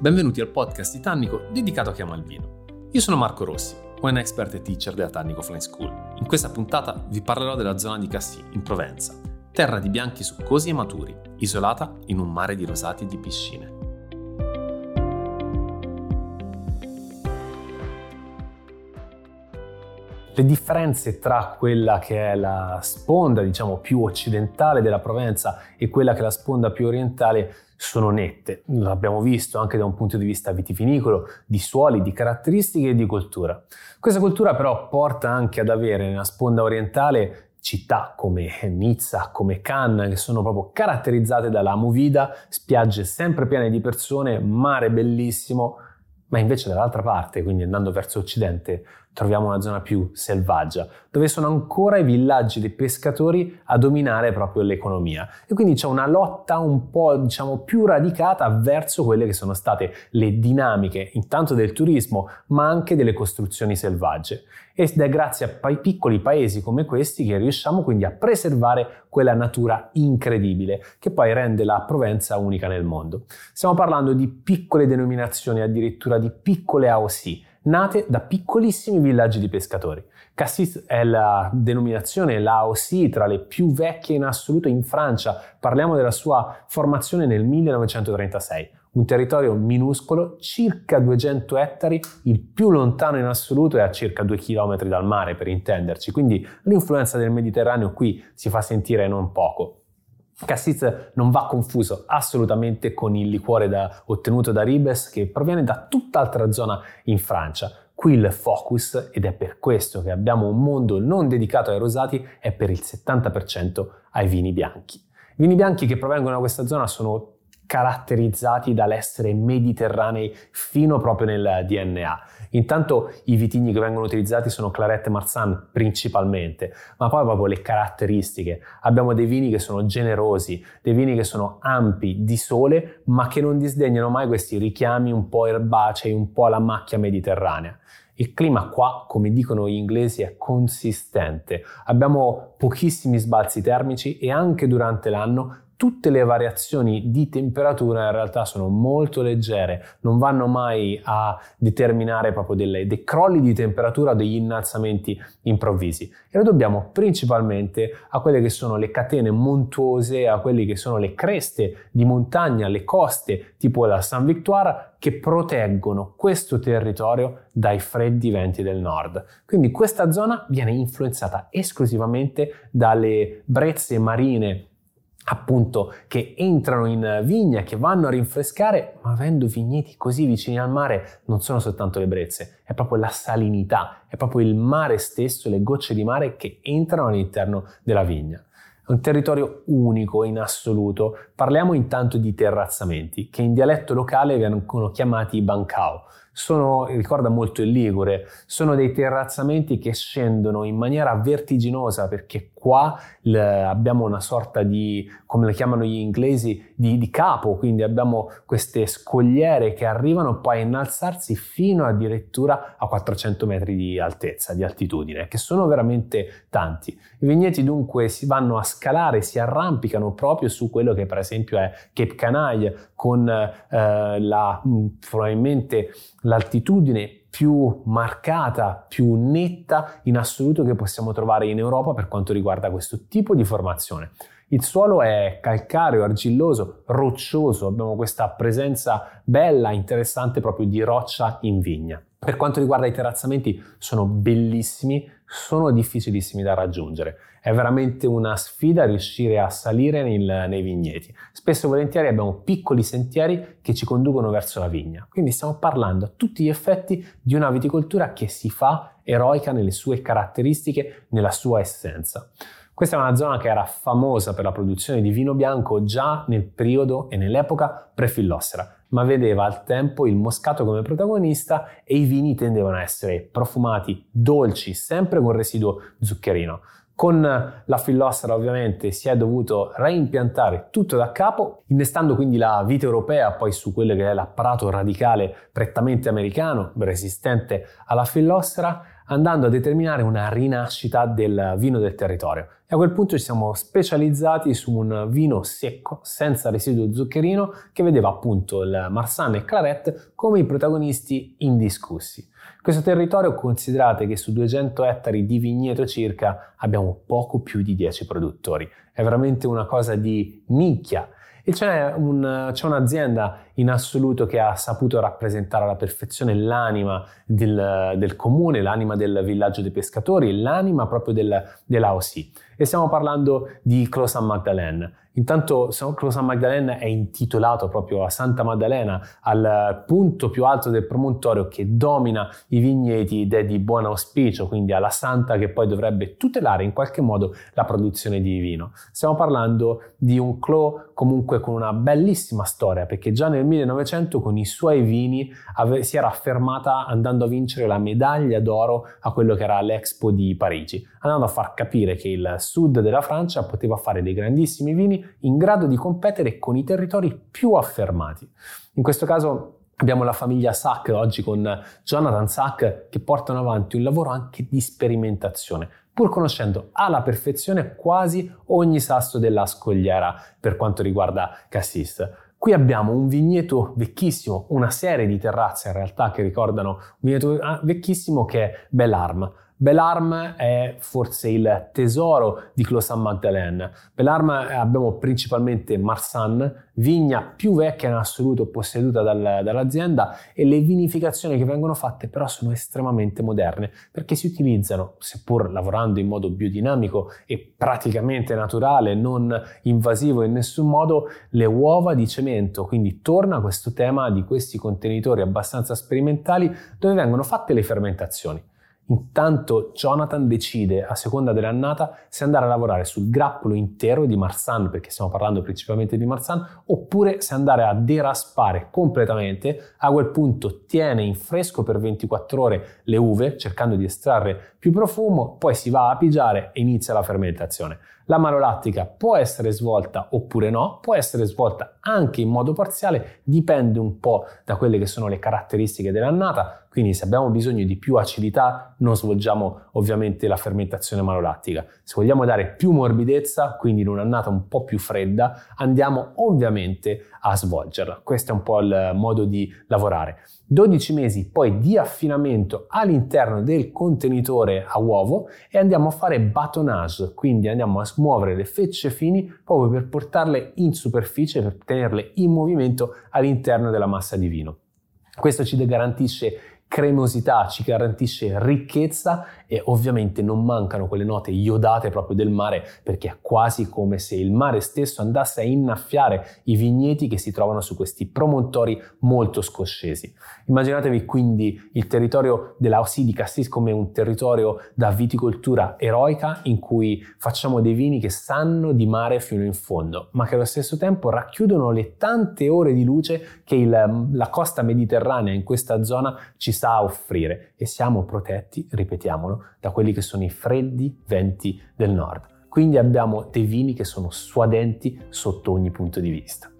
benvenuti al podcast di Tannico dedicato a chi ama il vino. Io sono Marco Rossi, wine expert e teacher della Tannico Flying School. In questa puntata vi parlerò della zona di Cassis, in Provenza, terra di bianchi succosi e maturi, isolata in un mare di rosati e di piscine. Le differenze tra quella che è la sponda, diciamo, più occidentale della Provenza e quella che è la sponda più orientale sono nette. L'abbiamo visto anche da un punto di vista vitivinicolo, di suoli, di caratteristiche e di cultura. Questa cultura però porta anche ad avere nella sponda orientale città come Nizza, come Cannes, che sono proprio caratterizzate dalla movida, spiagge sempre piene di persone, mare bellissimo, ma invece dall'altra parte, quindi andando verso occidente, troviamo una zona più selvaggia, dove sono ancora i villaggi dei pescatori a dominare proprio l'economia. E quindi c'è una lotta un po' diciamo più radicata verso quelle che sono state le dinamiche intanto del turismo, ma anche delle costruzioni selvagge. Ed è grazie a piccoli paesi come questi che riusciamo quindi a preservare quella natura incredibile che poi rende la Provenza unica nel mondo. Stiamo parlando di piccole denominazioni, addirittura di piccole AOC nate da piccolissimi villaggi di pescatori. Cassis è la denominazione, la AOC, tra le più vecchie in assoluto in Francia. Parliamo della sua formazione nel 1936. Un territorio minuscolo, circa 200 ettari, il più lontano in assoluto è a circa 2 km dal mare per intenderci, quindi l'influenza del Mediterraneo qui si fa sentire non poco. Cassis non va confuso assolutamente con il liquore da, ottenuto da Ribes che proviene da tutt'altra zona in Francia. Qui il focus, ed è per questo che abbiamo un mondo non dedicato ai rosati, è per il 70% ai vini bianchi. I vini bianchi che provengono da questa zona sono caratterizzati dall'essere mediterranei fino proprio nel DNA. Intanto i vitigni che vengono utilizzati sono Claret Marsan principalmente, ma poi proprio le caratteristiche. Abbiamo dei vini che sono generosi, dei vini che sono ampi di sole, ma che non disdegnano mai questi richiami un po' erbacei, un po' alla macchia mediterranea. Il clima qua, come dicono gli inglesi, è consistente. Abbiamo pochissimi sbalzi termici e anche durante l'anno tutte le variazioni di temperatura in realtà sono molto leggere, non vanno mai a determinare proprio delle, dei crolli di temperatura, degli innalzamenti improvvisi. E lo dobbiamo principalmente a quelle che sono le catene montuose, a quelle che sono le creste di montagna, le coste tipo la San Victoire che proteggono questo territorio dai freddi venti del nord. Quindi questa zona viene influenzata esclusivamente dalle brezze marine appunto che entrano in vigna, che vanno a rinfrescare, ma avendo vigneti così vicini al mare non sono soltanto le brezze, è proprio la salinità, è proprio il mare stesso, le gocce di mare che entrano all'interno della vigna. È un territorio unico in assoluto. Parliamo intanto di terrazzamenti, che in dialetto locale vengono chiamati bancao sono, ricorda molto il Ligure, sono dei terrazzamenti che scendono in maniera vertiginosa perché qua abbiamo una sorta di, come le chiamano gli inglesi, di, di, capo, quindi abbiamo queste scogliere che arrivano poi a innalzarsi fino addirittura a 400 metri di altezza, di altitudine, che sono veramente tanti. I vigneti dunque si vanno a scalare, si arrampicano proprio su quello che per esempio è Cape Canaille con eh, la, probabilmente l'altitudine più marcata, più netta in assoluto che possiamo trovare in Europa per quanto riguarda questo tipo di formazione. Il suolo è calcareo, argilloso, roccioso, abbiamo questa presenza bella, interessante proprio di roccia in vigna. Per quanto riguarda i terrazzamenti, sono bellissimi, sono difficilissimi da raggiungere. È veramente una sfida riuscire a salire nel, nei vigneti. Spesso e volentieri abbiamo piccoli sentieri che ci conducono verso la vigna. Quindi stiamo parlando a tutti gli effetti di una viticoltura che si fa eroica nelle sue caratteristiche, nella sua essenza. Questa è una zona che era famosa per la produzione di vino bianco già nel periodo e nell'epoca pre-fillossera, ma vedeva al tempo il moscato come protagonista e i vini tendevano a essere profumati, dolci, sempre con residuo zuccherino. Con la fillossera ovviamente si è dovuto reimpiantare tutto da capo, innestando quindi la vita europea poi su quello che è l'apparato radicale prettamente americano, resistente alla fillossera, andando a determinare una rinascita del vino del territorio. e a quel punto ci siamo specializzati su un vino secco, senza residuo zuccherino, che vedeva appunto il Marsanne e Claret come i protagonisti indiscussi. Questo territorio considerate che su 200 ettari di vigneto circa abbiamo poco più di 10 produttori. È veramente una cosa di nicchia e c'è, un, c'è, un'azienda in assoluto che ha saputo rappresentare alla perfezione l'anima del, del comune, l'anima del villaggio dei pescatori, l'anima proprio del, dell'AOC. E stiamo parlando di Clos Saint Magdalene. Intanto Clos Saint Magdalene è intitolato proprio a Santa Maddalena, al punto più alto del promontorio che domina i vigneti ed è di buon auspicio, quindi alla santa che poi dovrebbe tutelare in qualche modo la produzione di vino. Stiamo parlando di un clos comunque con una bellissima storia, perché già nel 1900 con i suoi vini ave- si era affermata andando a vincere la medaglia d'oro a quello che era l'Expo di Parigi, andando a far capire che il sud della Francia poteva fare dei grandissimi vini in grado di competere con i territori più affermati. In questo caso Abbiamo la famiglia Sack oggi con Jonathan Sack che portano avanti un lavoro anche di sperimentazione, pur conoscendo alla perfezione quasi ogni sasso della scogliera per quanto riguarda Cassis. Qui abbiamo un vigneto vecchissimo, una serie di terrazze in realtà che ricordano un vigneto ah, vecchissimo che è Belarm. Belarm è forse il tesoro di Clos Saint Magdalene. Belarm abbiamo principalmente Marsanne, vigna più vecchia in assoluto posseduta dal, dall'azienda e le vinificazioni che vengono fatte però sono estremamente moderne perché si utilizzano, seppur lavorando in modo biodinamico e praticamente naturale, non invasivo in nessun modo, le uova di cemento. Quindi torna questo tema di questi contenitori abbastanza sperimentali dove vengono fatte le fermentazioni. Intanto Jonathan decide, a seconda dell'annata, se andare a lavorare sul grappolo intero di Marsan, perché stiamo parlando principalmente di Marsan, oppure se andare a deraspare completamente. A quel punto tiene in fresco per 24 ore le uve, cercando di estrarre più profumo, poi si va a pigiare e inizia la fermentazione. La malolattica può essere svolta oppure no, può essere svolta anche in modo parziale, dipende un po' da quelle che sono le caratteristiche dell'annata, quindi se abbiamo bisogno di più acidità non svolgiamo ovviamente la fermentazione malolattica. Se vogliamo dare più morbidezza, quindi in un'annata un po' più fredda, andiamo ovviamente a svolgerla. Questo è un po' il modo di lavorare. 12 mesi poi di affinamento all'interno del contenitore a uovo e andiamo a fare batonage, quindi andiamo a smuovere le fecce fini proprio per portarle in superficie, per tenerle in movimento all'interno della massa di vino. Questo ci garantisce cremosità, ci garantisce ricchezza e ovviamente non mancano quelle note iodate proprio del mare perché è quasi come se il mare stesso andasse a innaffiare i vigneti che si trovano su questi promontori molto scoscesi. Immaginatevi quindi il territorio della Ossi di Cassis come un territorio da viticoltura eroica in cui facciamo dei vini che sanno di mare fino in fondo, ma che allo stesso tempo racchiudono le tante ore di luce che il, la costa mediterranea in questa zona ci sa offrire e siamo protetti, ripetiamolo, da quelli che sono i freddi venti del nord. Quindi abbiamo dei vini che sono suadenti sotto ogni punto di vista.